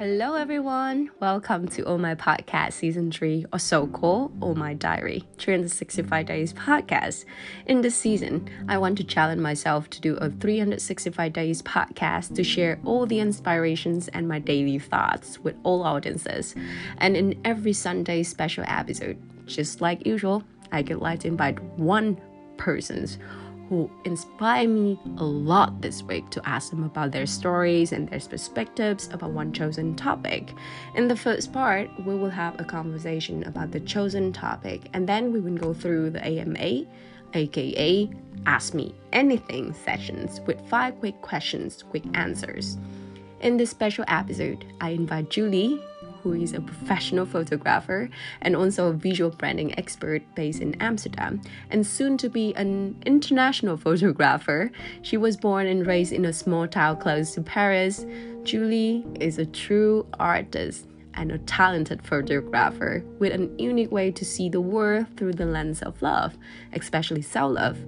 Hello, everyone. Welcome to All My Podcast Season 3, or so called Oh My Diary, 365 Days podcast. In this season, I want to challenge myself to do a 365 Days podcast to share all the inspirations and my daily thoughts with all audiences. And in every Sunday special episode, just like usual, I would like to invite one person's who inspire me a lot this week to ask them about their stories and their perspectives about one chosen topic. In the first part, we will have a conversation about the chosen topic, and then we will go through the AMA, aka Ask Me Anything sessions with five quick questions, quick answers. In this special episode, I invite Julie, who is a professional photographer and also a visual branding expert based in Amsterdam, and soon to be an international photographer. She was born and raised in a small town close to Paris. Julie is a true artist and a talented photographer with an unique way to see the world through the lens of love, especially self love.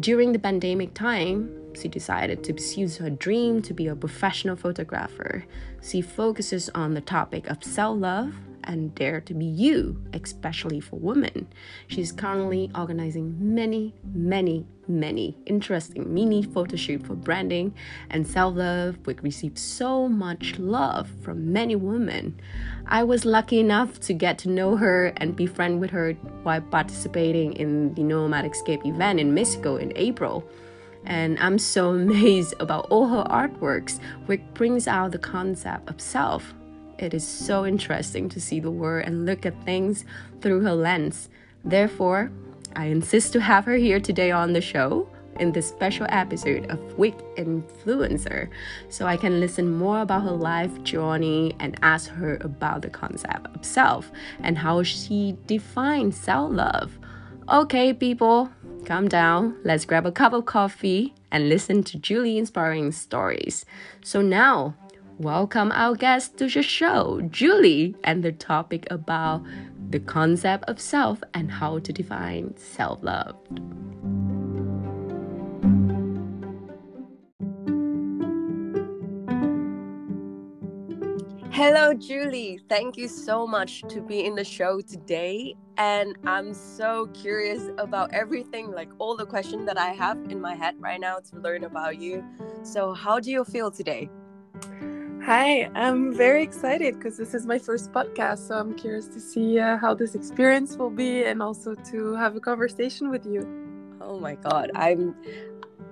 During the pandemic time, she decided to pursue her dream to be a professional photographer. She focuses on the topic of self love and dare to be you, especially for women. She's currently organizing many, many, many interesting mini photo shoot for branding and self-love, which received so much love from many women. I was lucky enough to get to know her and be friend with her while participating in the Nomad Escape event in Mexico in April and I'm so amazed about all her artworks, which brings out the concept of self. It is so interesting to see the world and look at things through her lens. Therefore, I insist to have her here today on the show in this special episode of Week Influencer so I can listen more about her life journey and ask her about the concept of self and how she defines self love. Okay, people, calm down, let's grab a cup of coffee and listen to Julie inspiring stories. So now, welcome our guest to the show, Julie, and the topic about the concept of self and how to define self love. Hello, Julie. Thank you so much to be in the show today. And I'm so curious about everything, like all the questions that I have in my head right now to learn about you. So, how do you feel today? Hi, I'm very excited because this is my first podcast. So, I'm curious to see uh, how this experience will be and also to have a conversation with you. Oh my God. I'm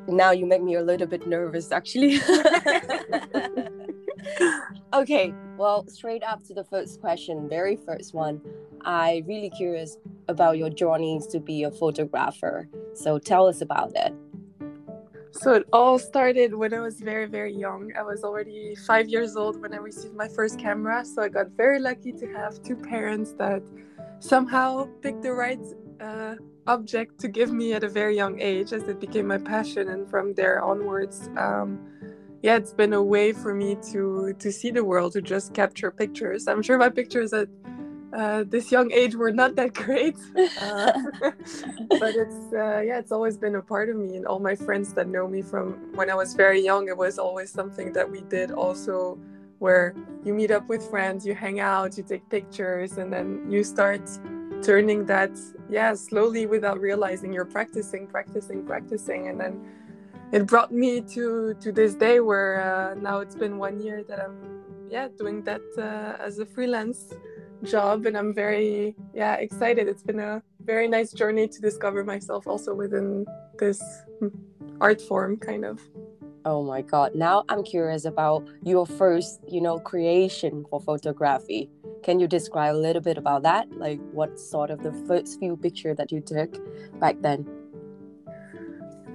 now you make me a little bit nervous actually. okay, well, straight up to the first question, very first one. I really curious about your journeys to be a photographer. So tell us about it. So it all started when I was very, very young. I was already five years old when I received my first camera. So I got very lucky to have two parents that somehow picked the right uh, object to give me at a very young age as it became my passion. And from there onwards, um, yeah, it's been a way for me to to see the world, to just capture pictures. I'm sure my pictures at uh, this young age were not that great, uh, but it's uh, yeah, it's always been a part of me. And all my friends that know me from when I was very young, it was always something that we did. Also, where you meet up with friends, you hang out, you take pictures, and then you start turning that yeah slowly without realizing you're practicing, practicing, practicing, and then it brought me to to this day where uh, now it's been one year that I'm yeah doing that uh, as a freelance job and I'm very yeah excited. It's been a very nice journey to discover myself also within this art form kind of. Oh my god. Now I'm curious about your first, you know, creation for photography. Can you describe a little bit about that? Like what sort of the first few picture that you took back then?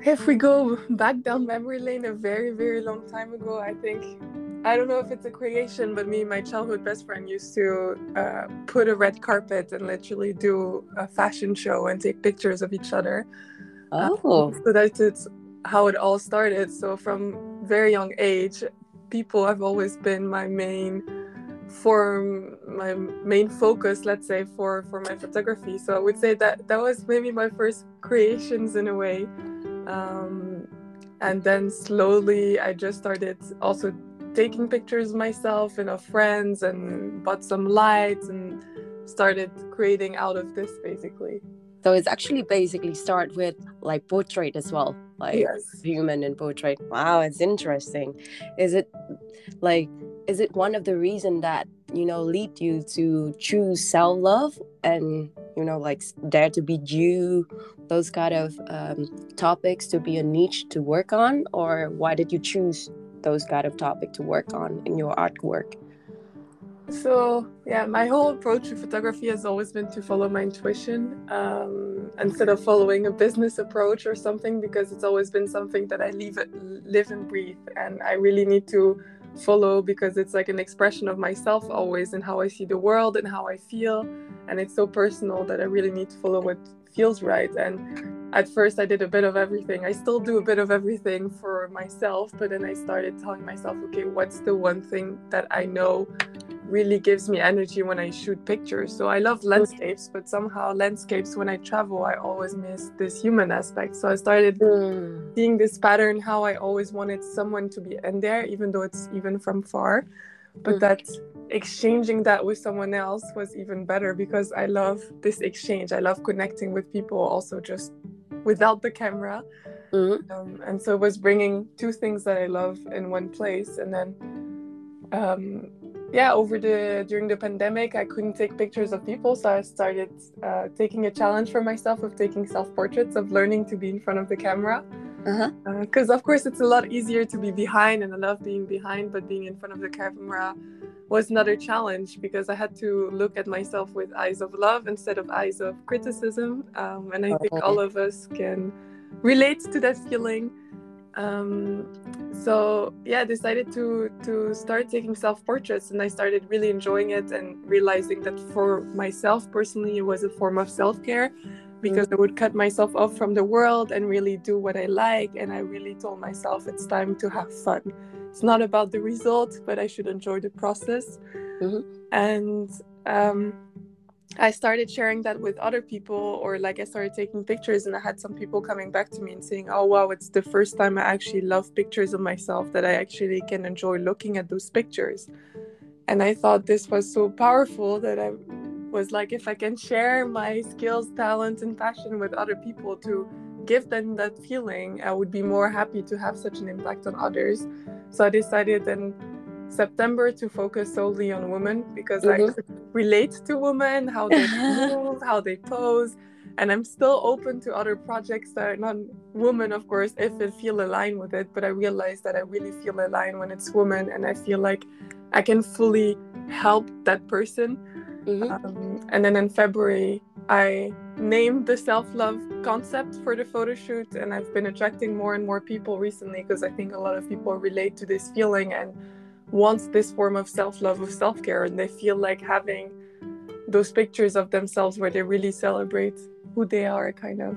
If we go back down memory lane a very very long time ago i think i don't know if it's a creation but me and my childhood best friend used to uh, put a red carpet and literally do a fashion show and take pictures of each other. Oh. so that's how it all started. So from very young age people have always been my main form my main focus let's say for for my photography. So i would say that that was maybe my first creations in a way um, and then slowly i just started also taking pictures myself and of friends and bought some lights and started creating out of this basically. So it's actually basically start with like portrait as well, like yes. human and portrait. Wow, it's interesting. Is it like is it one of the reason that you know lead you to choose self love and you know like dare to be you those kind of um, topics to be a niche to work on? Or why did you choose those kind of topic to work on in your artwork? So yeah my whole approach to photography has always been to follow my intuition um, instead of following a business approach or something because it's always been something that i live, live and breathe and i really need to follow because it's like an expression of myself always and how i see the world and how i feel. And it's so personal that i really need to follow what feels right and at first I did a bit of everything. I still do a bit of everything for myself, but then I started telling myself, okay, what's the one thing that I know really gives me energy when I shoot pictures? So I love landscapes, but somehow landscapes when I travel, I always miss this human aspect. So I started mm. seeing this pattern how I always wanted someone to be in there, even though it's even from far. But mm. that exchanging that with someone else was even better because I love this exchange. I love connecting with people also just without the camera. Mm-hmm. Um, and so it was bringing two things that I love in one place. And then, um, yeah, over the during the pandemic, I couldn't take pictures of people, so I started uh, taking a challenge for myself of taking self portraits, of learning to be in front of the camera. Because uh-huh. uh, of course it's a lot easier to be behind, and I love being behind, but being in front of the camera was another challenge because I had to look at myself with eyes of love instead of eyes of criticism. Um, and I think oh. all of us can relate to that feeling. Um, so yeah, I decided to to start taking self portraits, and I started really enjoying it and realizing that for myself personally, it was a form of self care because I would cut myself off from the world and really do what I like. And I really told myself it's time to have fun. It's not about the result, but I should enjoy the process. Mm-hmm. And um, I started sharing that with other people, or like I started taking pictures, and I had some people coming back to me and saying, Oh, wow, it's the first time I actually love pictures of myself that I actually can enjoy looking at those pictures. And I thought this was so powerful that I was like if I can share my skills, talent, and passion with other people to give them that feeling, I would be more happy to have such an impact on others. So I decided in September to focus solely on women because mm-hmm. I relate to women, how they move, how they pose. And I'm still open to other projects that are not women, of course, if it feel aligned with it. But I realize that I really feel aligned when it's women, and I feel like I can fully help that person Mm-hmm. Um, and then in February, I named the self love concept for the photo shoot, and I've been attracting more and more people recently because I think a lot of people relate to this feeling and wants this form of self love, of self care, and they feel like having those pictures of themselves where they really celebrate who they are, kind of.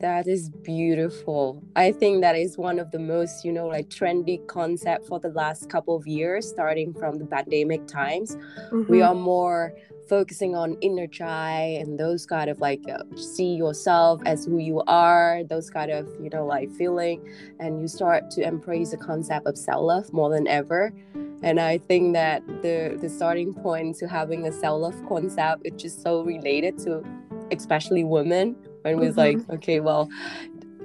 That is beautiful. I think that is one of the most, you know, like trendy concept for the last couple of years, starting from the pandemic times. Mm-hmm. We are more focusing on inner child and those kind of like uh, see yourself as who you are, those kind of, you know, like feeling. And you start to embrace the concept of self love more than ever. And I think that the the starting point to having a self love concept is just so related to especially women and was mm-hmm. like, okay, well,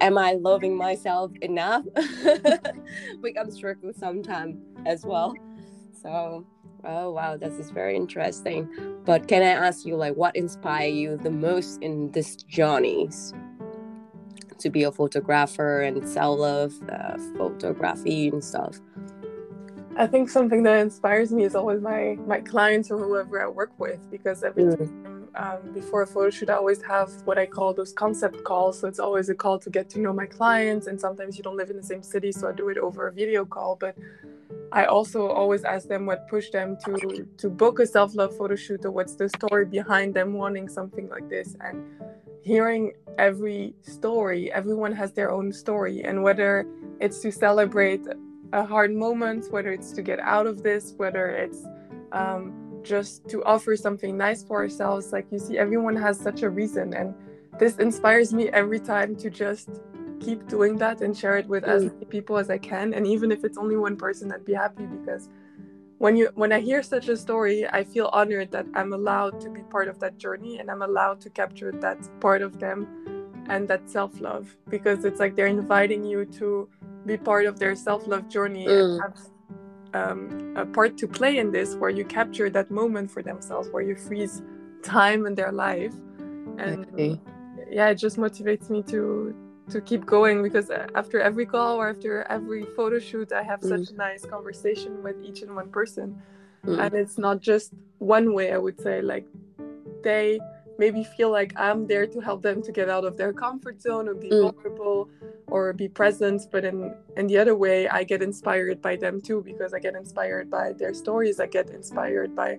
am I loving myself enough? we I'm struggling sometimes as well. So, oh wow, this is very interesting. But can I ask you, like, what inspired you the most in this journeys? To be a photographer and sell love uh, photography and stuff. I think something that inspires me is always my my clients or whoever I work with because every mm. time um, before a photo shoot, I always have what I call those concept calls. So it's always a call to get to know my clients, and sometimes you don't live in the same city, so I do it over a video call. But I also always ask them what pushed them to to book a self love photo shoot, or what's the story behind them wanting something like this. And hearing every story, everyone has their own story, and whether it's to celebrate a hard moment, whether it's to get out of this, whether it's um, just to offer something nice for ourselves. Like you see, everyone has such a reason, and this inspires me every time to just keep doing that and share it with mm. as many people as I can. And even if it's only one person, I'd be happy because when you when I hear such a story, I feel honored that I'm allowed to be part of that journey and I'm allowed to capture that part of them and that self-love because it's like they're inviting you to be part of their self-love journey mm. and have um, a part to play in this where you capture that moment for themselves where you freeze time in their life and okay. yeah it just motivates me to to keep going because after every call or after every photo shoot i have mm. such a nice conversation with each and one person mm. and it's not just one way i would say like they maybe feel like i'm there to help them to get out of their comfort zone or be mm. vulnerable or be present but in in the other way i get inspired by them too because i get inspired by their stories i get inspired by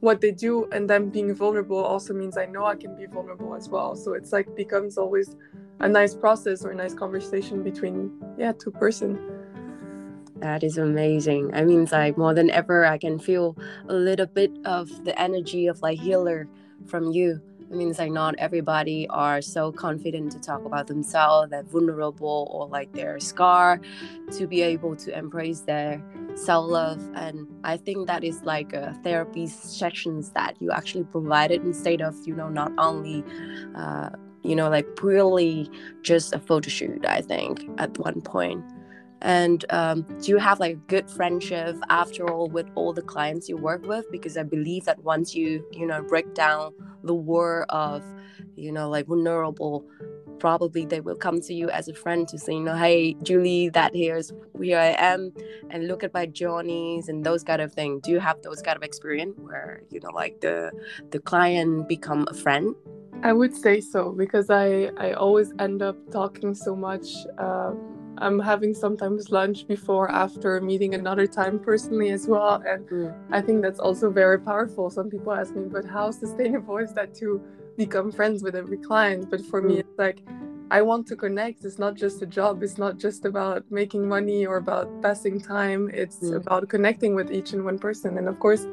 what they do and them being vulnerable also means i know i can be vulnerable as well. So it's like becomes always a nice process or a nice conversation between yeah two person. That is amazing. I mean like more than ever i can feel a little bit of the energy of like healer from you I mean, it's like not everybody are so confident to talk about themselves, they're vulnerable or like their scar, to be able to embrace their self love. And I think that is like a therapy sessions that you actually provided instead of, you know, not only, uh, you know, like purely just a photo shoot, I think, at one point. And um, do you have like a good friendship after all with all the clients you work with? Because I believe that once you, you know, break down the word of, you know, like vulnerable, probably they will come to you as a friend to say, you know, hey, Julie, that here's where I am, and look at my journeys and those kind of things. Do you have those kind of experience where you know, like the the client become a friend? I would say so because I I always end up talking so much. Um, I'm having sometimes lunch before, after meeting another time personally as well. And mm. I think that's also very powerful. Some people ask me, but how sustainable is that to become friends with every client? But for mm. me, it's like, I want to connect. It's not just a job. It's not just about making money or about passing time. It's mm. about connecting with each and one person. And of course,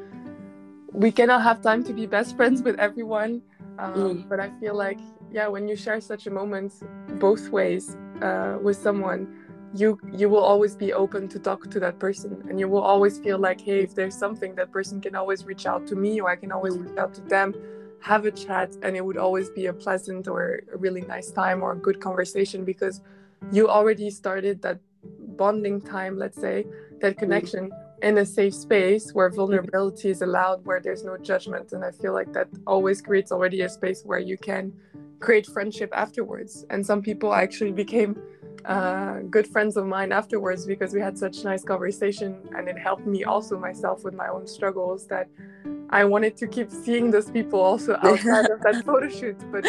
we cannot have time to be best friends with everyone. Um, mm. But I feel like, yeah, when you share such a moment both ways, uh, with someone you you will always be open to talk to that person. And you will always feel like hey if there's something that person can always reach out to me or i can always reach out to them have a chat and it would always be a pleasant or a really nice time or a good conversation because you already started that bonding time let's say that connection in a safe space where vulnerability is allowed where there's no judgment. And i feel like that always creates already a space where you can create friendship afterwards. And some people actually became uh, good friends of mine afterwards because we had such nice conversation, and it helped me also myself with my own struggles that I wanted to keep seeing those people also outside of that photo shoot, but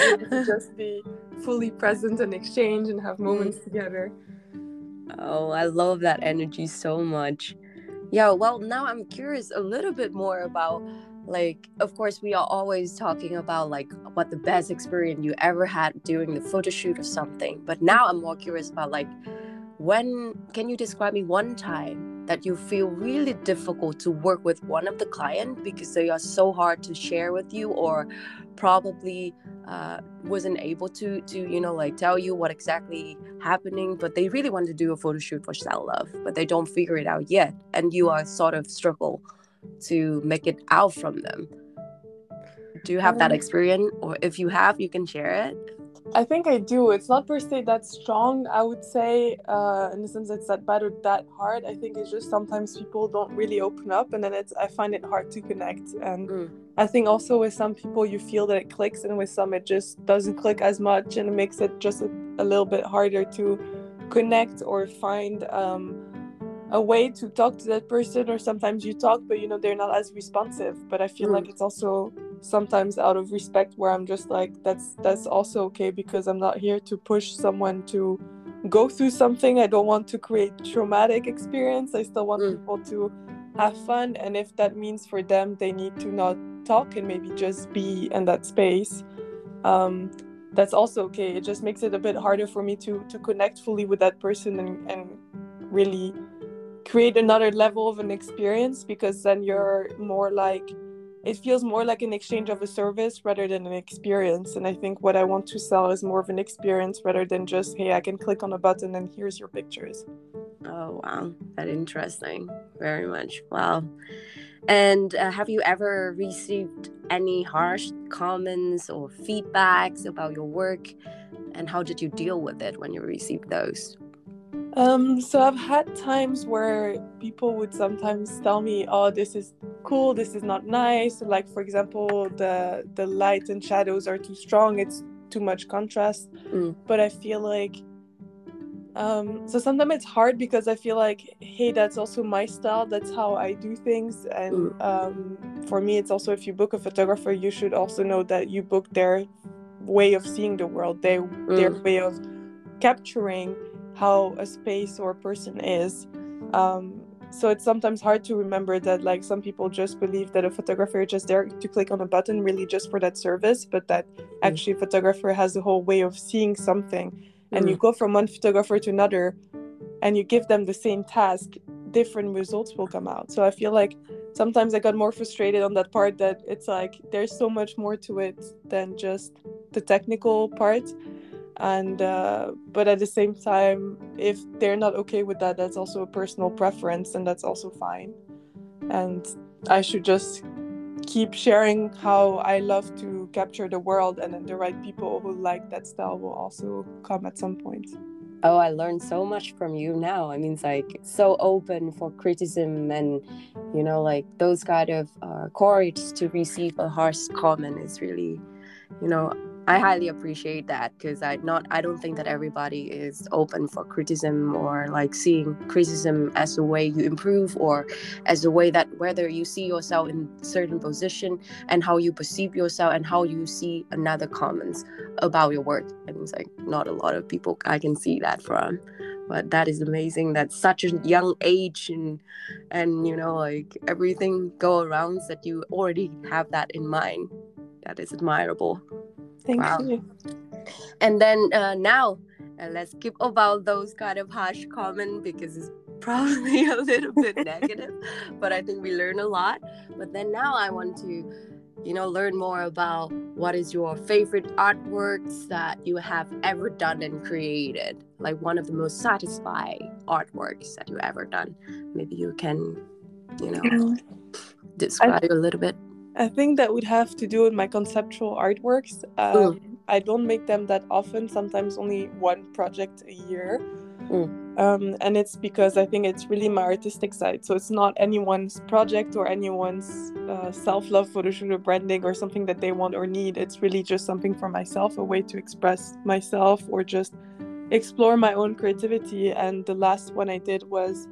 just be fully present and exchange and have moments together. Oh, I love that energy so much. Yeah, well, now I'm curious a little bit more about like of course we are always talking about like what the best experience you ever had during the photo shoot or something. But now i'm more curious about like when can you describe me one time that you feel really difficult to work with one of the client because they are so hard to share with you or probably uh, wasn't able to to you know like tell you what exactly happening but they really want to do a photo shoot for self love but they don't figure it out yet and you are sort of struggle to make it out from them. Do you have that um, experience? Or if you have, you can share it. I think I do. It's not per se that strong, I would say, uh, in the sense it's that bad or that hard. I think it's just sometimes people don't really open up, and then it's I find it hard to connect. And mm. I think also with some people you feel that it clicks, and with some it just doesn't click as much, and it makes it just a, a little bit harder to connect or find um, a way to talk to that person or sometimes you talk but you know they're not as responsive. But i feel mm. like it's also sometimes out of respect where i'm just like that's that's also okay because i'm not here to push someone to go through something. I don't want to create traumatic experience. I still want mm. people to have fun. And if that means for them they need to not talk and maybe just be in that space um, that's also okay. It just makes it a bit harder for me to to connect fully with that person and, and really create another level of an experience because then you're more like it feels more like an exchange of a service rather than an experience. And I think what I want to sell is more of an experience rather than just, hey, I can click on a button and here's your pictures. Oh, wow. That interesting. Very much. Wow. And uh, have you ever received any harsh comments or feedbacks about your work? And how did you deal with it when you received those? Um, so I've had times where people would sometimes tell me, "Oh, this is cool. This is not nice." Like, for example, the the light and shadows are too strong. It's too much contrast. Mm. But I feel like, um, so sometimes it's hard because I feel like, hey, that's also my style. That's how I do things. And mm. um, for me, it's also if you book a photographer, you should also know that you book their way of seeing the world, their mm. their way of capturing how a space or a person is. Um, so it's sometimes hard to remember that like some people just believe that a photographer is just there to click on a button really just for that service but that actually a photographer has a whole way of seeing something and mm. you go from one photographer to another and you give them the same task different results will come out so i feel like sometimes i got more frustrated on that part that it's like there's so much more to it than just the technical part and uh, but at the same time if they're not okay with that that's also a personal preference and that's also fine. And i should just keep sharing how i love to capture the world and then the right people who like that style will also come at some point. Oh i learned so much from you now. I mean it's like so open for criticism and you know like those kind of uh, courage to receive a harsh comment is really you know I highly appreciate that because I not I don't think that everybody is open for criticism or like seeing criticism as a way you improve or as a way that whether you see yourself in certain position and how you perceive yourself and how you see another comments about your work. Mean, it's like not a lot of people I can see that from, but that is amazing. That such a young age and and you know like everything go around that you already have that in mind. That is admirable. Thank wow. you. And then uh, now, uh, let's keep about those kind of harsh comment because it's probably a little bit negative, but I think we learn a lot. But then now I want to, you know, learn more about what is your favorite artworks that you have ever done and created. Like one of the most satisfying artworks that you ever done. Maybe you can, you know, describe I, a little bit. I think that would have to do with my conceptual artworks. Um, I don't make them that often, sometimes only one project a year. Mm. Um, and it's because I think it's really my artistic side. So it's not anyone's project or anyone's uh, self love photo shoot or branding or something that they want or need. It's really just something for myself, a way to express myself or just explore my own creativity. And the last one I did was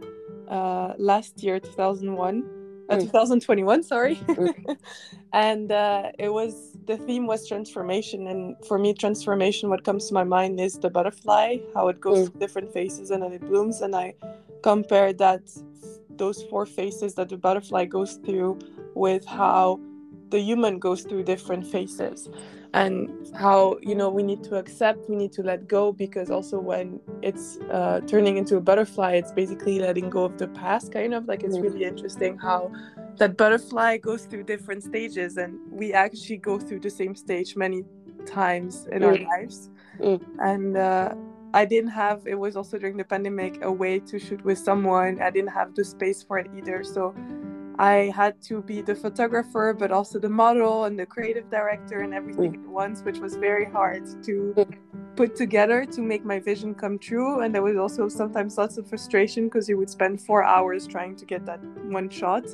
uh, last year, 2001 uh, 2021 sorry mm. and uh, it was the theme was transformation and for me transformation what comes to my mind is the butterfly how it goes mm. through different phases and then it blooms and i compare that those four phases that the butterfly goes through with how the human goes through different phases and how you know we need to accept we need to let go because also when it's uh, turning into a butterfly it's basically letting go of the past kind of. Like it's really interesting how that butterfly goes through different stages and we actually go through the same stage many times in mm. our lives. Mm. and uh, i didn't have it was also during the pandemic a way to shoot with someone. I didn't have the space for it either. So I had to be the photographer, but also the model and the creative director and everything mm. at once, which was very hard to mm. put together to make my vision come true. And there was also sometimes lots of frustration because you would spend four hours trying to get that one shot.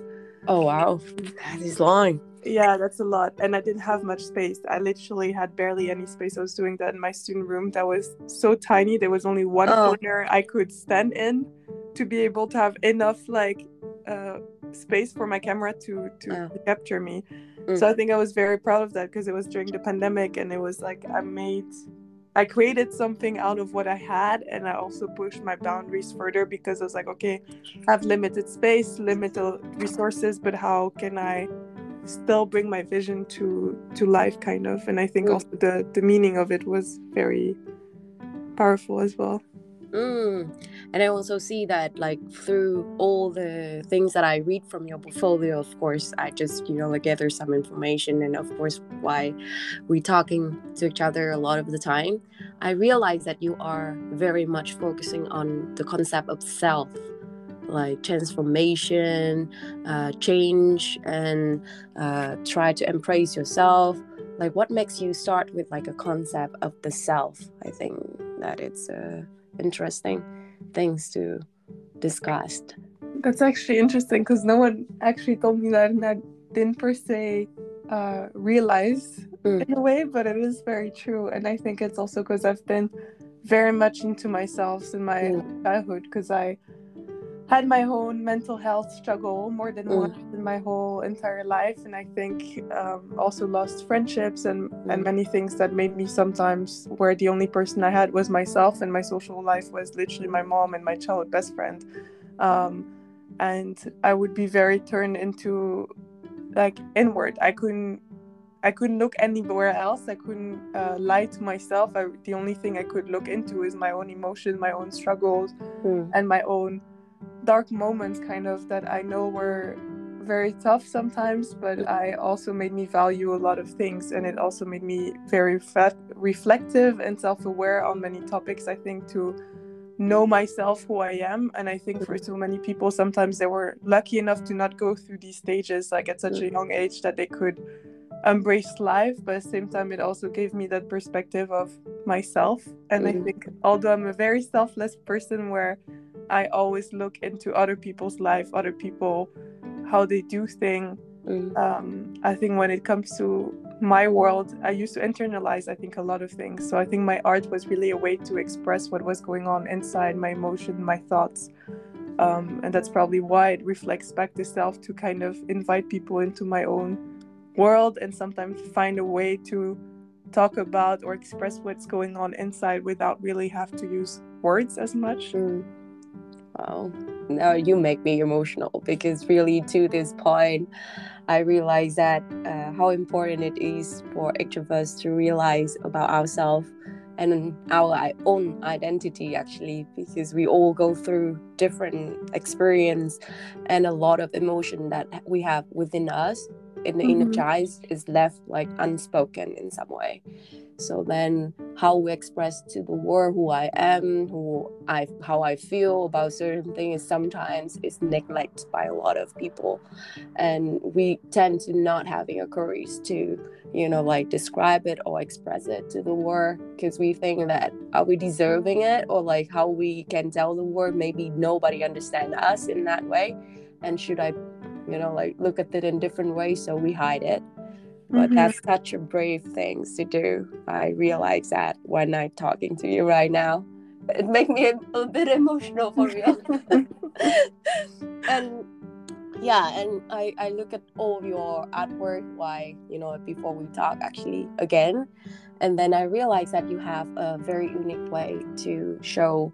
Oh, wow. That is long. Yeah, that's a lot. And I didn't have much space. I literally had barely any space. I was doing that in my student room that was so tiny. There was only one oh. corner I could stand in to be able to have enough, like, uh, space for my camera to to oh. capture me mm. so i think i was very proud of that because it was during the pandemic and it was like i made i created something out of what i had and i also pushed my boundaries further because i was like okay i have limited space limited resources but how can i still bring my vision to to life kind of and i think mm. also the the meaning of it was very powerful as well Mm. And I also see that, like, through all the things that I read from your portfolio, of course, I just, you know, like, gather some information. And of course, why we talking to each other a lot of the time, I realize that you are very much focusing on the concept of self, like transformation, uh, change, and uh, try to embrace yourself. Like, what makes you start with like a concept of the self? I think that it's. Uh, interesting things to discuss. That's actually interesting because no one actually told me that, and I didn't per se uh, realize mm. in a way, but it is very true. And I think it's also because I've been very much into myself in my mm. childhood because I had my own mental health struggle more than mm. once in my whole entire life and i think um, also lost friendships and, mm. and many things that made me sometimes where the only person i had was myself and my social life was literally my mom and my childhood best friend um, and i would be very turned into like inward i couldn't I couldn't look anywhere else. I couldn't uh, lie to myself. I, the only thing I could look into is my own emotions, my own struggles, mm. and my own dark moments kind of that I know were very tough sometimes, but I also made me value a lot of things and it also made me very reflective and self-aware on many topics I think to know myself who I am. And I think for so many people sometimes they were lucky enough to not go through these stages like at such a young age that they could embrace life but at the same time it also gave me that perspective of myself. And mm-hmm. I think although I'm a very selfless person where I always look into other people's life, other people, how they do things. Mm. Um, I think when it comes to my world, I used to internalize, I think, a lot of things. So I think my art was really a way to express what was going on inside my emotion, my thoughts. Um, and that's probably why it reflects back to self to kind of invite people into my own world and sometimes find a way to talk about or express what's going on inside without really have to use words as much. Mm. Wow. Now you make me emotional because really to this point, I realize that uh, how important it is for each of us to realize about ourselves and our own identity actually because we all go through different experience and a lot of emotion that we have within us in the mm-hmm. inner child is left like unspoken in some way so then how we express to the world who i am who i how i feel about certain things sometimes is neglected by a lot of people. And we tend to not having a courage to you know like describe it or express it to the world because we think that are we deserving it? Or like how we can tell the world maybe nobody understand us in that way. And should i you know like look at it in different ways so we hide it but mm-hmm. that's such a brave thing to do i realize that when i'm talking to you right now it makes me a, a bit emotional for real and yeah and I, I look at all your artwork why you know before we talk actually again and then i realize that you have a very unique way to show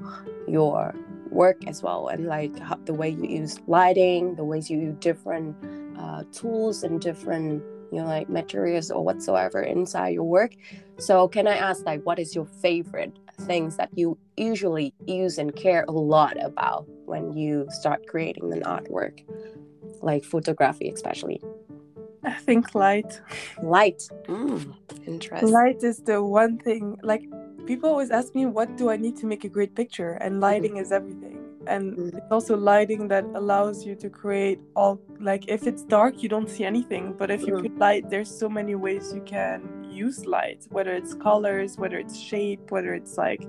your work as well and like how, the way you use lighting the ways you use different uh, tools and different you know like materials or whatsoever inside your work. So can i ask like what is your favorite things that you usually use and care a lot about when you start creating an artwork? Like photography especially. I think light. Light. Mm, interesting. Light is the one thing like people always ask me what do i need to make a great picture and mm-hmm. lighting mm-hmm. is everything and mm-hmm. it's also lighting that allows you to create all like if it's dark you don't see anything but if you mm-hmm. put light there's so many ways you can use light whether it's colors whether it's shape whether it's like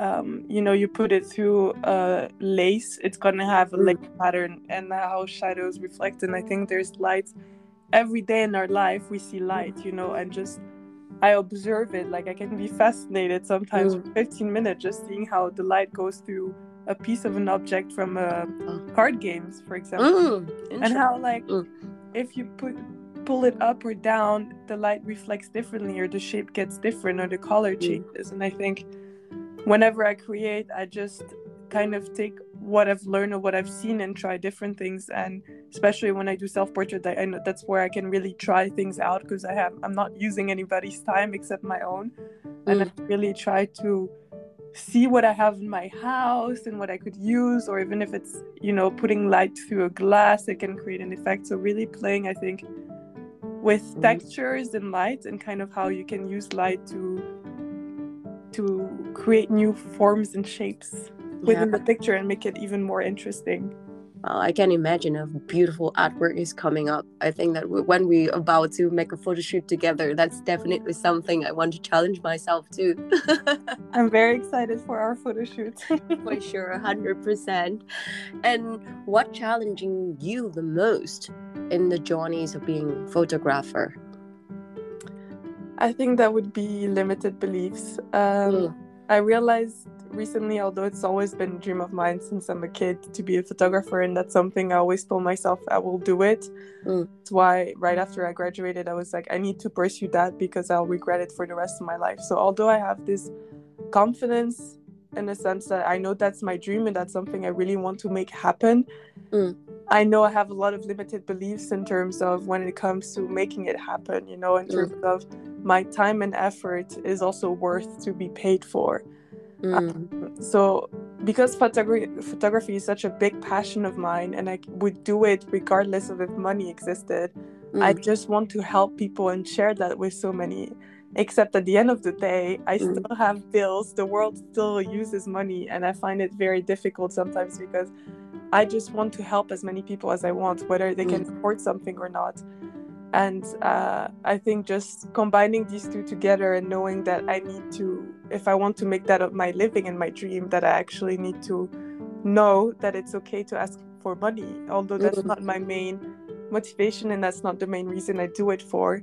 um, you know you put it through a lace it's gonna have a like pattern and how shadows reflect and i think there's light every day in our life we see light you know and just I observe it. Like I can be fascinated sometimes mm. for 15 minutes just seeing how the light goes through a piece of an object from uh, card games, for example, mm, and how like mm. if you put pull it up or down, the light reflects differently, or the shape gets different, or the color mm. changes. And I think whenever I create, I just kind of take what I've learned or what I've seen and try different things. And especially when I do self portrait, I, know that's where I can really try things out because I have I'm not using anybody's time except my own, and I mm. really try to see what I have in my house and what I could use, or even if it's, you know, putting light through a glass, it can create an effect. So, really playing, I think, with mm-hmm. textures and light and kind of how you can use light to to create new forms and shapes within yeah. the picture and make it even more interesting uh, I can imagine a beautiful artwork is coming up. I think that when we about to make a photo shoot together, that's definitely something I want to challenge myself to. I'm very excited for our photo shoot. for sure, 100%. And what challenging you the most in the journeys of being photographer? I think that would be limited beliefs. Um, mm. I realized recently, although it's always been a dream of mine since I'm a kid to be a photographer, and that's something I always told myself I will do it. Mm. That's why right after I graduated, I was like, I need to pursue that because I'll regret it for the rest of my life. So although I have this confidence in the sense that I know that's my dream and that's something I really want to make happen. Mm. I know I have a lot of limited beliefs in terms of when it comes to making it happen, you know, in mm. terms of my time and effort is also worth to be paid for. Mm. Um, so because photography photography is such a big passion of mine and I would do it regardless of if money existed, mm. I just want to help people and share that with so many. Except at the end of the day, I mm. still have bills. The world still uses money, and I find it very difficult sometimes because I just want to help as many people as I want, whether they can mm. afford something or not and uh, i think just combining these two together and knowing that i need to if i want to make that of my living and my dream that i actually need to know that it's okay to ask for money although that's mm-hmm. not my main motivation and that's not the main reason i do it for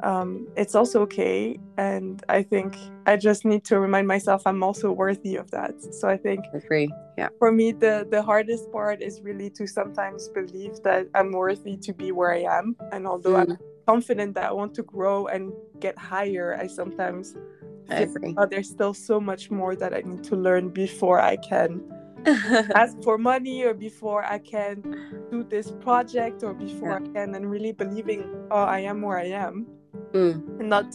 um, it's also okay. And I think I just need to remind myself I'm also worthy of that. So I think agree. Yeah. For me, the the hardest part is really to sometimes believe that I'm worthy to be where I am. And although mm. I'm confident that I want to grow and get higher, I sometimes I agree. Oh, there's still so much more that I need to learn before I can ask for money or before I can do this project or before yeah. I can and really believing, oh, I am where I am mm. and not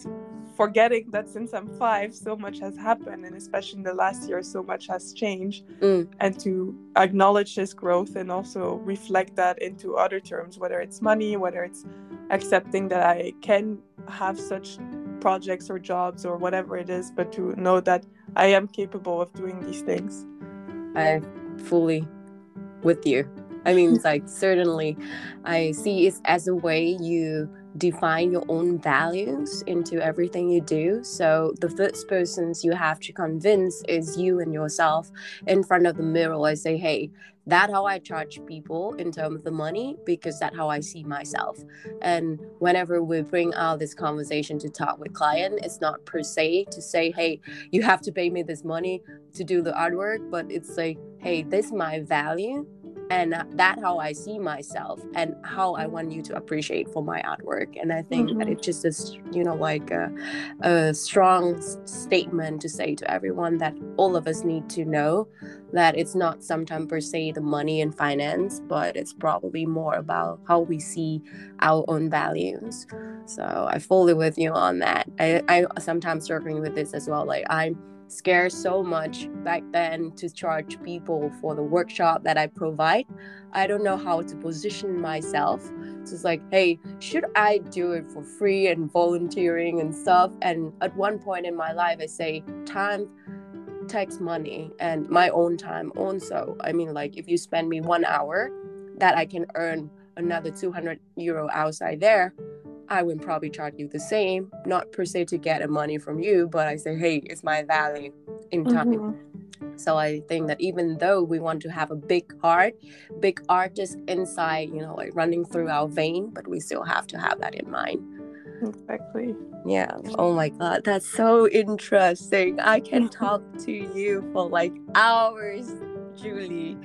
forgetting that since I'm five, so much has happened, and especially in the last year, so much has changed. Mm. And to acknowledge this growth and also reflect that into other terms, whether it's money, whether it's accepting that I can have such projects or jobs or whatever it is, but to know that I am capable of doing these things. I fully with you. I mean, it's like certainly I see it as a way you define your own values into everything you do. So the first persons you have to convince is you and yourself in front of the mirror. I say, hey, that's how I charge people in terms of the money because that's how I see myself. And whenever we bring out this conversation to talk with client, it's not per se to say, hey, you have to pay me this money to do the artwork, but it's like, hey, this is my value and that how i see myself and how i want you to appreciate for my artwork. And i think mm-hmm. that it's just a you know like a, a strong statement to say to everyone that all of us need to know that it's not sometimes per se the money and finance but it's probably more about how we see our own values. So i fully with you on that. I i sometimes struggling with this as well. Like i'm scared so much back then to charge people for the workshop that I provide. I don't know how to position myself. So it's like, hey, should I do it for free and volunteering and stuff? And at one point in my life, I say, time takes money and my own time also. I mean, like, if you spend me one hour, that I can earn another 200 euro outside there I would probably charge you the same, not per se to get a money from you, but I say, hey, it's my value in time. Mm-hmm. So I think that even though we want to have a big heart, big artist inside, you know, like running through our vein, but we still have to have that in mind. Exactly. Yeah. Oh my God. That's so interesting. I can talk to you for like hours, Julie.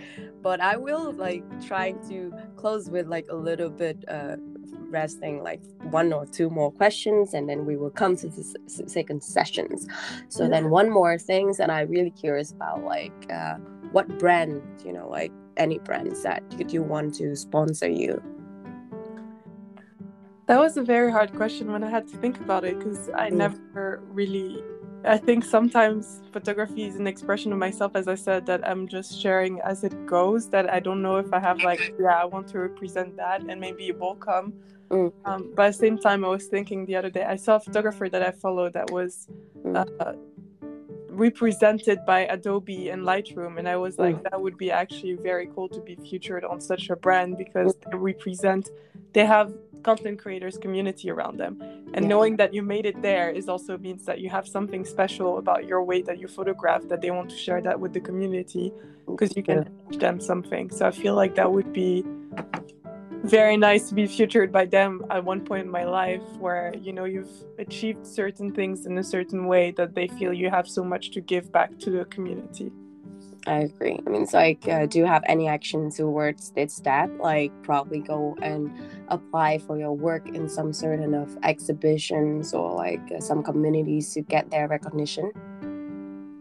But I will like try to close with like a little bit uh resting like one or two more questions and then we will come to the second sessions. So then one more things that i'm really curious about like uh, what brand you know like any brands that you want to sponsor you? That was a very hard question when i had to think about it because i mm. never really I think sometimes photography is an expression of myself, as I said, that I'm just sharing as it goes. That I don't know if I have like, yeah, I want to represent that, and maybe it will come. Mm. Um, but at the same time, I was thinking the other day, I saw a photographer that I followed that was Mm. uh, represented by Adobe and Lightroom, and I was like, Mm. that would be actually very cool to be featured on such a brand because they represent, they have content creators community around them. And Yeah. knowing that you made it there is also means that you have something special about your way that you photograph that they want to share that with the community because you can teach them something. So i feel like that would be very nice to be featured by them at one point in my life where you know you've achieved certain things in a certain way that they feel you have so much to give back to the community I agree. I mean, it's like, uh, do you have any action towards this step? Like, probably go and apply for your work in some certain of exhibitions or like uh, some communities to get their recognition.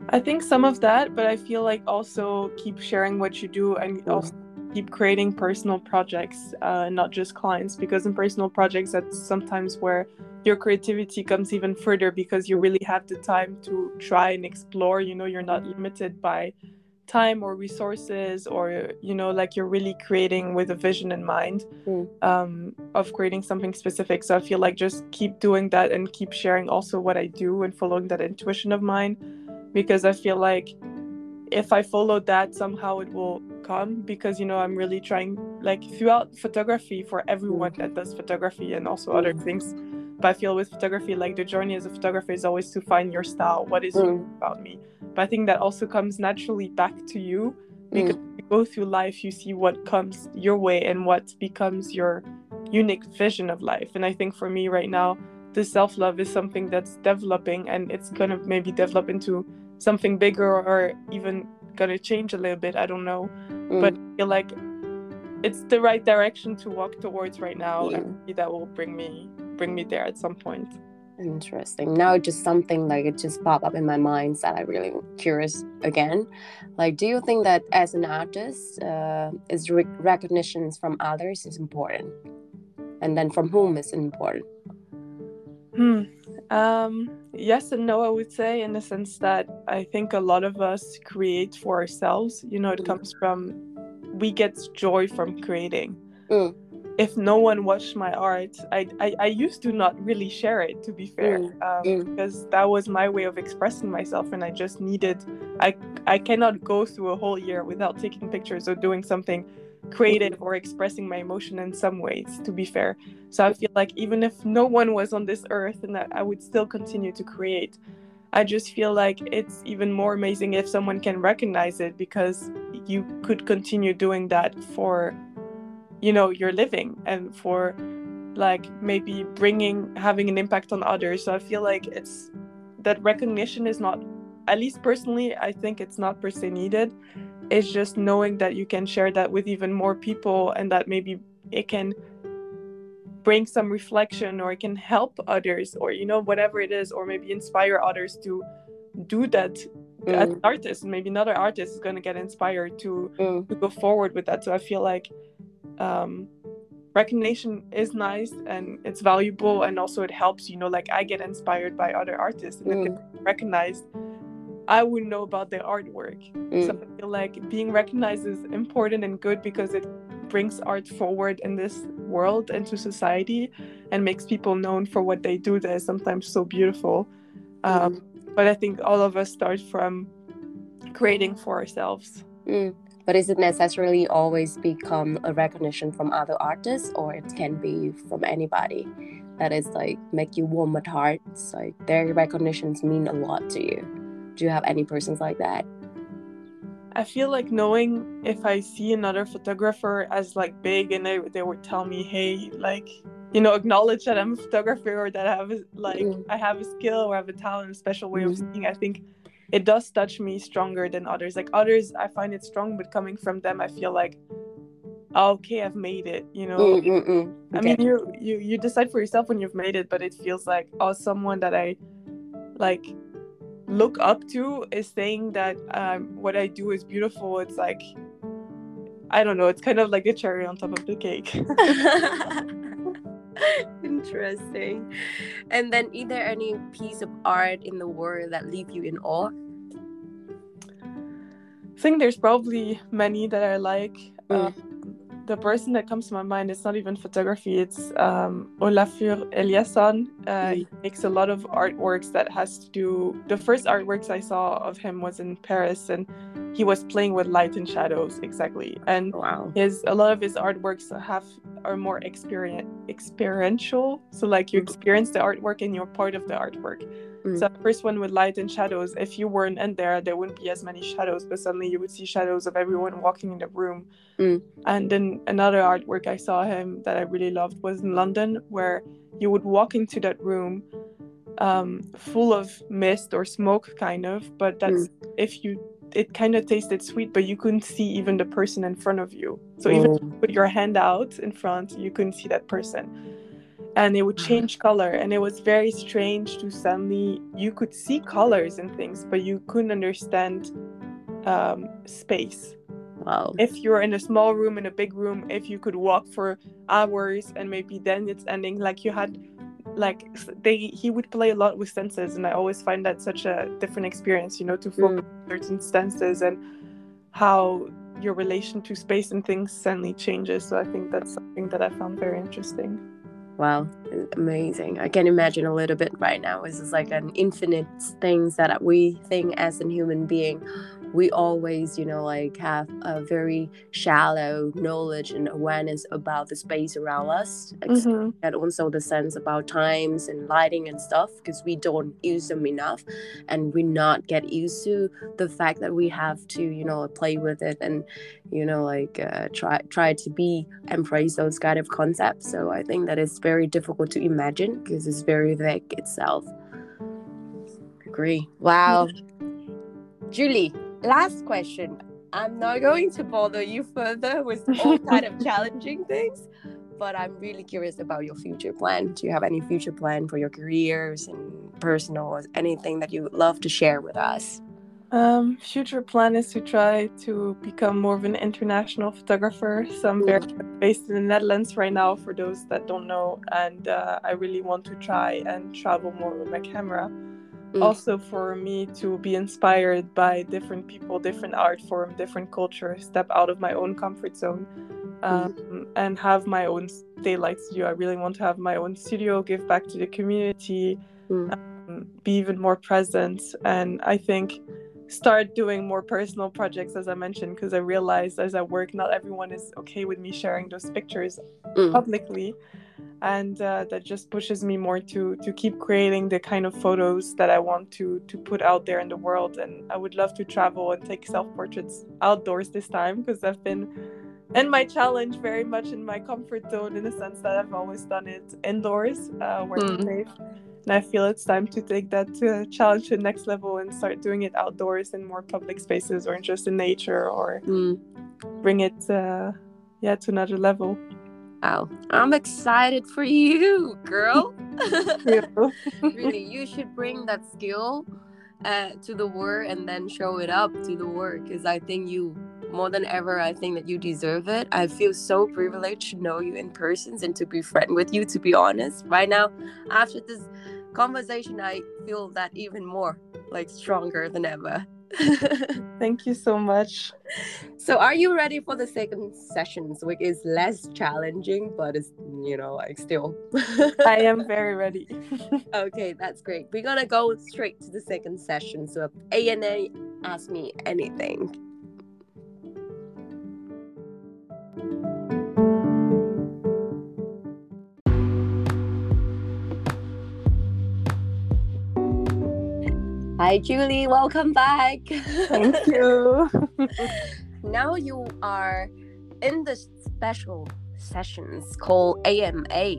I think some of that, but I feel like also keep sharing what you do and Mm. also keep creating personal projects, uh, not just clients, because in personal projects, that's sometimes where your creativity comes even further because you really have the time to try and explore. You know, you're not limited by time or resources, or, you know, like you're really creating with a vision in mind Mm. um, of creating something specific. So I feel like just keep doing that and keep sharing also what I do and following that intuition of mine because I feel like if I follow that, somehow it will come because you know I'm really trying like throughout photography for everyone that does photography and also other Mm. things. But I feel with photography, like the journey as a photographer is always to find your style. What is Mm. unique about me? But I think that also comes naturally back to you because Mm. you go through life, you see what comes your way and what becomes your unique vision of life. And I think for me right now, the self love is something that's developing and it's gonna maybe develop into something bigger or even gonna change a little bit. I don't know. Mm. But I feel like it's the right direction to walk towards right now Yeah. and that will bring me bring me there at some point. Interesting. Now, just something like it just popped up in my mind that I really curious again. Like, do you think that as an artist, uh, is re- recognitions from others is important, and then from whom is important? Hmm. Um, yes and no, I would say, in the sense that I think a lot of us create for ourselves. You know, it Mm. comes from, we get joy from creating. Mm. If no one watched my art, I, I, I used to not really share it, to be fair, Mm. um, Mm. because that was my way of expressing myself, and I just needed, I, I cannot go through a whole year without taking pictures or doing something creative or expressing my emotion in some ways, to be fair. So I feel like even if no one was on this earth and that I would still continue to create, I just feel like it's even more amazing if someone can recognize it because you could continue doing that for you know your living and for like maybe bringing having an impact on others. So I feel like it's that recognition is not at least personally I think it's not per se needed. It's just knowing that you can share that with even more people and that maybe it can bring some reflection or it can help others or you know whatever it is or maybe inspire others to do that as Mm. an artist maybe another artist is going to get inspired to, Mm. to go forward with that so i feel like um recognition is nice and it's valuable and also it helps you know like i get inspired by other artists and if Mm. they're recognized i would know about their artwork so Mm. I feel like being recognized is important and good because it brings art forward in this world and to society and makes people known for what they do that is sometimes so beautiful. Um, But I think all of us start from creating for ourselves. Mm. But is it necessarily always become a recognition from other artists, or it can be from anybody that is like make you warm at heart? It's like their recognitions mean a lot to you. Do you have any persons like that? I feel like knowing if I see another photographer as like big and they, they would tell me, hey, like, you know, acknowledge that I'm a photographer or that I have a, like Mm. I have a skill or I have a talent, a special way of Mhm. seeing. I think it does touch me stronger than others. Like others, I find it strong, but coming from them, I feel like, "Oh, okay, I've made it. You know, Mm, mm, mm. I Okay. mean, you you you decide for yourself when you've made it, but it feels like oh, someone that I like look up to is saying that um, what I do is beautiful. It's like I don't know. It's kind of like the cherry on top of the cake. interesting. And then, is there any piece of art in the world that leave you in awe? I think there's probably many that I like. Mm. Uh, the person that comes to my mind is not even photography. It's um, Olafur Eliasson. Uh, He makes a lot of artworks that has to do. The first artworks I saw of him was in Paris, and he was playing with light and shadows exactly. And Wow. his a lot of his artworks have are more experience experiential. So like you Mhm. experience the artwork and you're part of the artwork. Mm. So the first one with light and shadows. If you weren't in there, there wouldn't be as many shadows, but suddenly you would see shadows of everyone walking in the room. Mm. And then another artwork I saw him that I really loved was in London, where you would walk into that room um, full of mist or smoke, kind of. But that's if you, it kind of tasted sweet, but you couldn't see even the person in front of you. So even if you put your hand out in front, you couldn't see that person. And it would change color, and it was very strange to suddenly you could see colors and things, but you couldn't understand um, space Wow. if you're in a small room in a big room if you could walk for hours and maybe then it's ending like you had like they he would play a lot with senses and i always find that such a different experience you know to focus on mm. certain senses and how your relation to space and things suddenly changes so i think that's something that i found very interesting Wow, amazing. I can imagine a little bit right now. It's just like an infinite things that we think as a human being. We always, you know, like have a very shallow knowledge and awareness about the space around us. Mhm. And also the sense about times and lighting and stuff because we don't use them enough and we not get used to the fact that we have to, you know, play with it and, you know, like uh, try try to be embrace those kind of concepts. So I think that it's very difficult to imagine because it's very vague itself. Agree. Wow. Julie, last question. I'm not going to bother you further with all kind of challenging things, but I'm really curious about your future plan. Do you have any future plan for your careers and personal or anything that you would love to share with us? Um, future plan is to try to become more of an international photographer. So I'm very based in the Netherlands right now, for those that don't know, and uh, I really want to try and travel more with my camera. Mm. Also, for me to be inspired by different people, different art form, different culture, step out of my own comfort zone, um, and have my own daylight studio. I really want to have my own studio, give back to the community, Mm. um, be even more present, and I think start doing more personal projects as i mentioned because i realized as i work not everyone is okay with me sharing those pictures Mm. publicly and uh, that just pushes me more to to keep creating the kind of photos that i want to to put out there in the world and i would love to travel and take self portraits outdoors this time because i've been in my challenge very much in my comfort zone in the sense that i've always done it indoors uh, where Mm. safe and I feel it's time to take that uh, challenge to the next level and start doing it outdoors in more public spaces or just in nature or Mm. bring it, uh, yeah, to another level. Wow. I'm excited for you, girl. Yeah. really, you should bring that skill uh, to the work and then show it up to the work because I think you more than ever I think that you deserve it. I feel so privileged to know you in person and to be friend with you to be honest. Right now after this conversation I feel that even more like stronger than ever. Thank you so much. so are you ready for the second sessions which is less challenging but it's you know like still I am very ready. Okay, that's great. We're gonna go straight to the second session. So if ANA ask me anything. Hi Julie, welcome back. Thank you. now you are in the special sessions called AMA,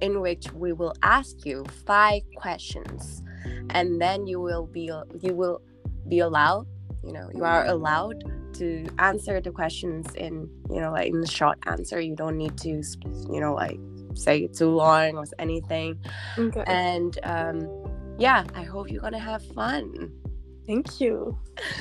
in which we will ask you five questions, and then you will be you will be allowed, you know, you are allowed to answer the questions in you know like in the short answer. You don't need to you know like say it too long or anything. Okay. And um, yeah, I hope you're gonna have fun. Thank you.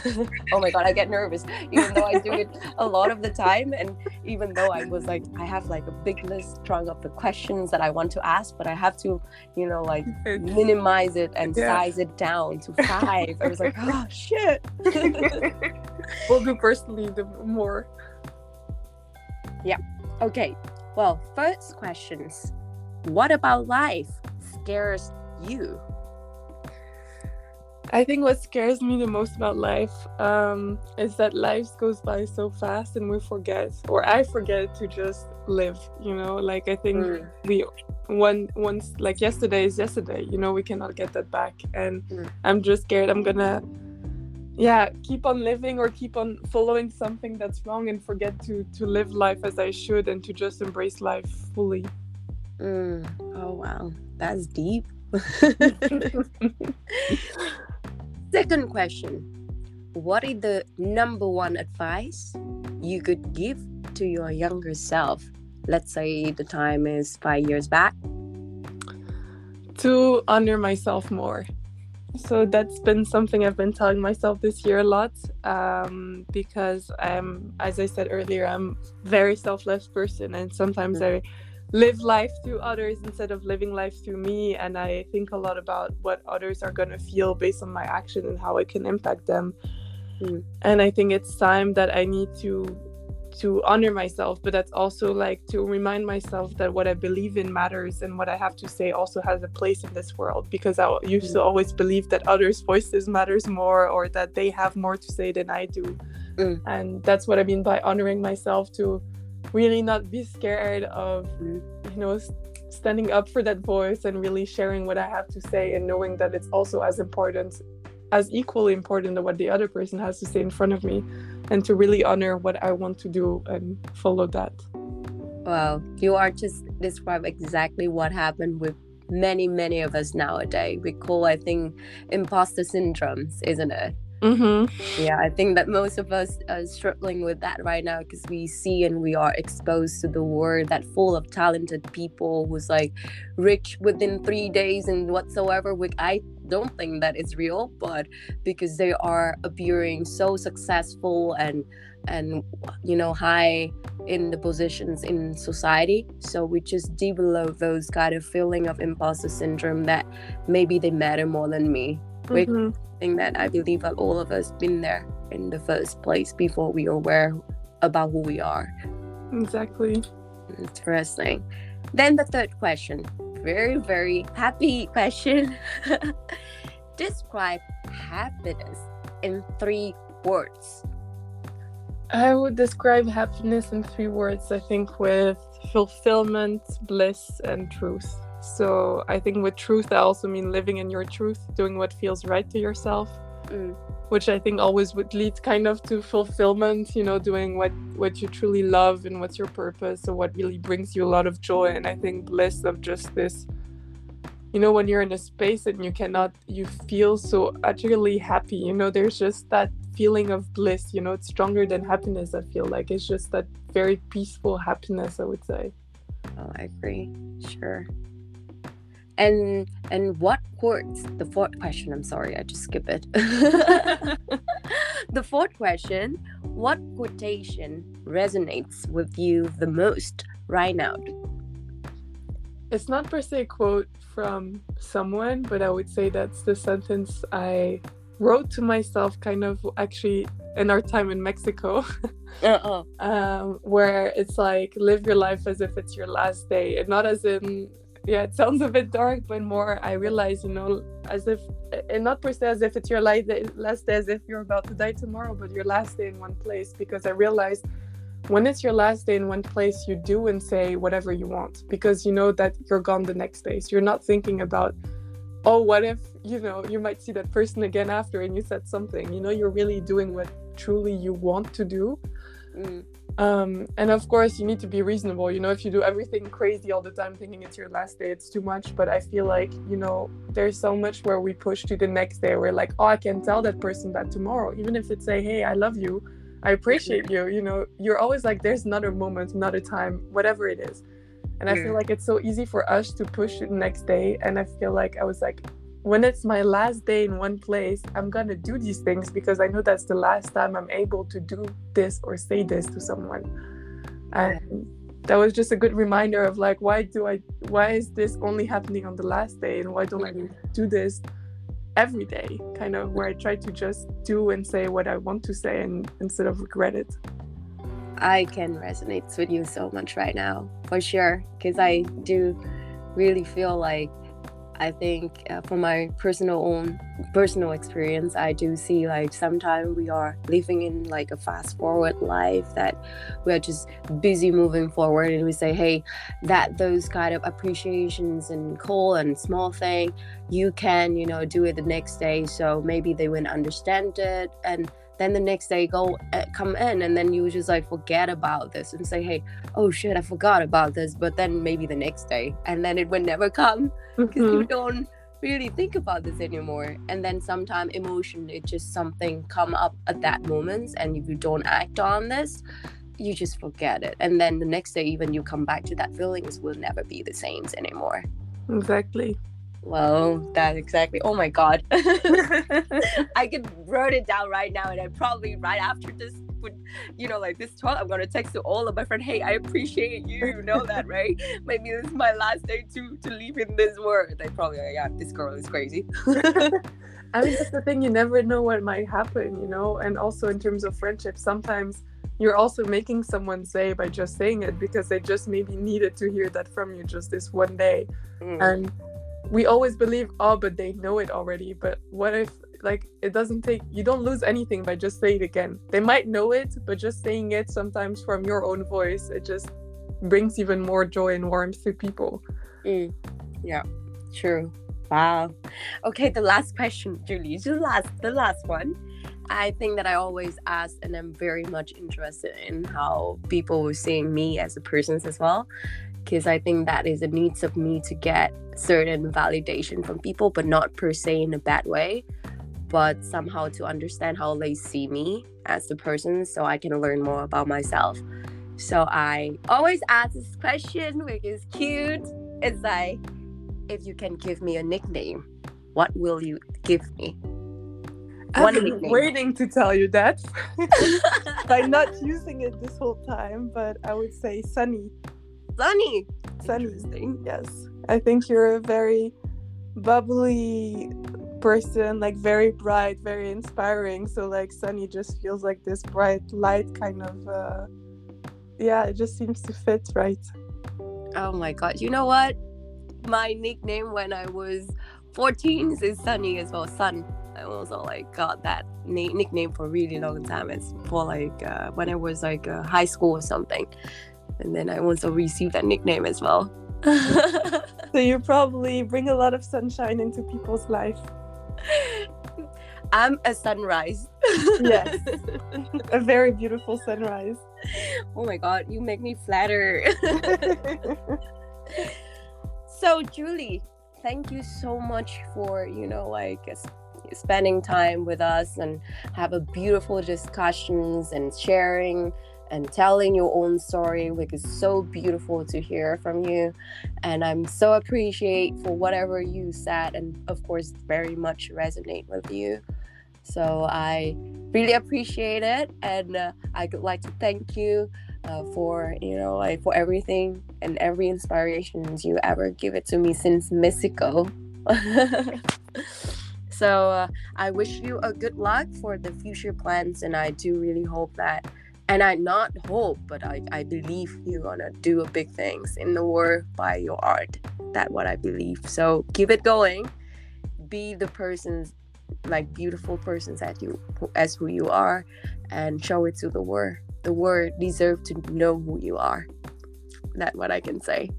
oh my god, I get nervous, even though I do it a lot of the time. And even though I was like, I have like a big list strung up the questions that I want to ask, but I have to, you know, like minimize it and yeah. size it down to five. I was like, oh shit. we'll do personally the more. Yeah. Okay. Well, first questions. What about life scares you? I think what scares me the most about life um, is that life goes by so fast and we forget, or I forget to just live. You know, like I think mm. we one once like yesterday is yesterday. You know, we cannot get that back, and mm. I'm just scared I'm gonna, yeah, keep on living or keep on following something that's wrong and forget to to live life as I should and to just embrace life fully. Mm. Oh wow, that's deep. Second question What is the number one advice you could give to your younger self? Let's say the time is five years back. To honor myself more. So that's been something I've been telling myself this year a lot um, because I'm, as I said earlier, I'm very selfless person, and sometimes mm-hmm. I live life through others instead of living life through me and i think a lot about what others are going to feel based on my action and how it can impact them mm. and i think it's time that i need to to honor myself but that's also like to remind myself that what i believe in matters and what i have to say also has a place in this world because i used mm. to always believe that others voices matters more or that they have more to say than i do mm. and that's what i mean by honoring myself to really not be scared of you know standing up for that voice and really sharing what i have to say and knowing that it's also as important as equally important to what the other person has to say in front of me and to really honor what i want to do and follow that. Well you are just describe exactly what happened with many many of us nowadays. We call i think imposter syndromes isn't it Mm-hmm. Yeah, I think that most of us are struggling with that right now because we see and we are exposed to the world that full of talented people who's like rich within three days and whatsoever. Which I don't think that is real, but because they are appearing so successful and and you know high in the positions in society so we just develop those kind of feeling of imposter syndrome that maybe they matter more than me mm-hmm thing that I believe that all of us been there in the first place before we are aware about who we are. Exactly. Interesting. Then the third question, very, very happy question. Describe happiness in three words. I would describe happiness in three words, I think, with fulfillment, bliss, and truth. So I think with truth, I also mean living in your truth, doing what feels right to yourself, mm. which I think always would lead kind of to fulfillment. You know, doing what what you truly love and what's your purpose, or what really brings you a lot of joy. And I think bliss of just this. You know, when you're in a space and you cannot, you feel so utterly happy. You know, there's just that feeling of bliss. You know, it's stronger than happiness. I feel like it's just that very peaceful happiness. I would say. Oh, I agree. Sure and and what quotes the fourth question i'm sorry i just skip it. The fourth question what quotation resonates with you the most? Right now it's not per se a quote from someone but i would say that's the sentence i wrote to myself kind of actually in our time in mexico. Uh-uh. um, where it's like live your life as if it's your last day and not as in yeah it sounds a bit dark but more i realize you know as if and not per se as if it's your last day, as if you're about to die tomorrow but your last day in one place because i realized when it's your last day in one place you do and say whatever you want because you know that you're gone the next day. So you're not thinking about oh what if you know you might see that person again after and you said something. You know you're really doing what truly you want to do. Mm. Um, and of course, you need to be reasonable. You know, if you do everything crazy all the time, thinking it's your last day, it's too much. But I feel like, you know, there's so much where we push to the next day. We're like, oh, I can tell that person that tomorrow, even if it's say, hey, I love you, I appreciate you. You know, you're always like, there's another moment, another time, whatever it is. And I feel like it's so easy for us to push the next day. And I feel like I was like, when it's my last day in one place, I'm gonna do these things because I know that's the last time I'm able to do this or say this to someone. And that was just a good reminder of like, why do I, why is this only happening on the last day, and why don't I mm-hmm. do this every day? Kind of where I try to just do and say what I want to say, and instead of regret it. I can resonate with you so much right now, for sure, because I do really feel like I think uh, from my personal own personal experience, I do see like sometimes we are living in like a fast forward life that we are just busy moving forward, and we say, hey, that those kind of appreciations and cool and small thing, you can you know do it the next day, so maybe they wouldn't understand it and then the next day go uh, come in and then you just like forget about this and say hey oh shit i forgot about this but then maybe the next day and then it would never come because mm-hmm. you don't really think about this anymore. And then sometimes emotion it just something come up at that moment and if you don't act on this you just forget it. And then the next day even you come back to that feelings will never be the same anymore. Exactly well, that's exactly. Oh my god, I could write it down right now, and I probably right after this, would you know, like this talk, I'm gonna text to all of my friends. Hey, I appreciate you. You know that, right? Maybe this is my last day to to leave in this world. They probably, like, yeah, this girl is crazy. I mean, that's the thing. You never know what might happen, you know. And also in terms of friendship, sometimes you're also making someone say by just saying it because they just maybe needed to hear that from you just this one day, mm. and we always believe oh but they know it already. But what if like it doesn't take you don't lose anything by just saying it again. They might know it but just saying it sometimes from your own voice it just brings even more joy and warmth to people. Mm. yeah true. Wow. Okay the last question julie the last the last one. I think that I always ask, and I'm very much interested in how people are seeing me as a person as well because I think that is a needs of me to get certain validation from people, but not per se in a bad way, but somehow to understand how they see me as the person so I can learn more about myself. So I always ask this question, which is cute. It's like, if you can give me a nickname, what will you give me? I've been waiting to tell you that by not using it this whole time, but I would say Sunny. Sunny. Sunny. Yes. I think you're a very bubbly person, like very bright, very inspiring. So like Sunny just feels like this bright light kind of uh yeah, it just seems to fit right. Oh my god. You know what? My nickname when I was 14 is Sunny as well. Sun. I also like got that na- nickname for a really long time. It's for like uh, when I was like uh, high school or something and then I also received that nickname as well. so you probably bring a lot of sunshine into people's life. I'm a sunrise. yes. A very beautiful sunrise. Oh my god, you make me flatter. so Julie, thank you so much for, you know, like spending time with us and have a beautiful discussions and sharing and telling your own story, which is so beautiful to hear from you. And I'm so appreciate for whatever you said, and of course, very much resonate with you. So I really appreciate it, and uh, I'd like to thank you uh, for you know like for everything and every inspiration you ever give it to me since Mexico. so uh, I wish you a good luck for the future plans, and I do really hope that and I not hope, but I, I believe you're gonna do a big things in the world by your art. That what I believe. So keep it going. Be the persons like beautiful persons that you as who you are and show it to the world. The world deserve to know who you are. That what I can say.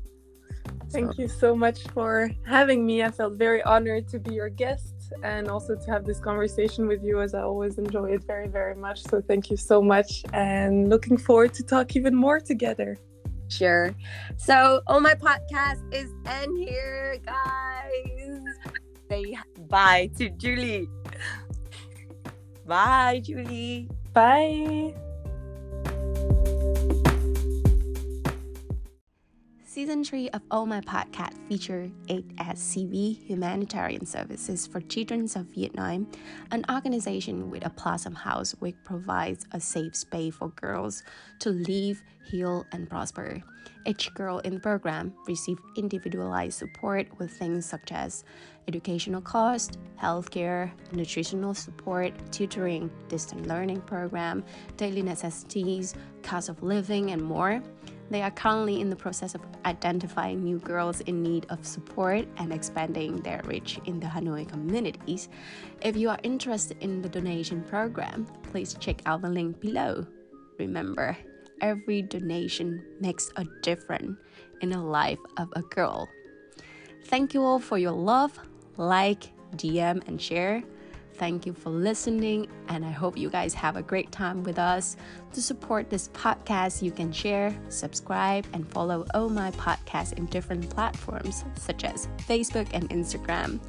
Thank so. you so much for having me. I felt very honored to be your guest and also to have this conversation with you as I always enjoy it very, very much. So thank you so much and looking forward to talk even more together. Sure. So on my podcast is end here, guys. Say bye to Julie. Bye, Julie. Bye. Season 3 of All My Podcast feature HSCV Humanitarian Services for Children of Vietnam, an organization with a Blossom House which provides a safe space for girls to live, heal, and prosper. Each girl in the program receives individualized support with things such as educational cost, healthcare, nutritional support, tutoring, distant learning program, daily necessities, cost of living, and more. They are currently in the process of identifying new girls in need of support and expanding their reach in the Hanoi communities. If you are interested in the donation program, please check out the link below. Remember, every donation makes a difference in the life of a girl. Thank you all for your love, like, DM, and share. Thank you for listening, and I hope you guys have a great time with us. To support this podcast, you can share, subscribe, and follow all my podcasts in different platforms such as Facebook and Instagram.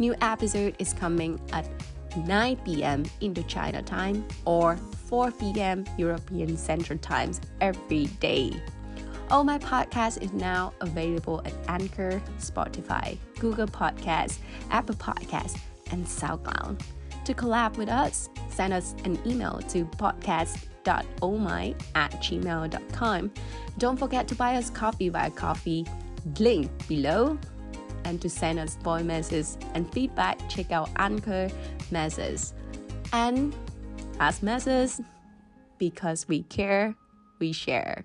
New episode is coming at 9 p.m. Indochina time or 4 p.m. European Central Times every day. All my podcast is now available at Anchor, Spotify, Google Podcasts, Apple Podcasts, and SoundCloud. To collab with us, send us an email to podcast.omai at gmail.com. Don't forget to buy us coffee via coffee link below. And to send us voice messages and feedback, check out Anchor Messages. And as messages, because we care, we share.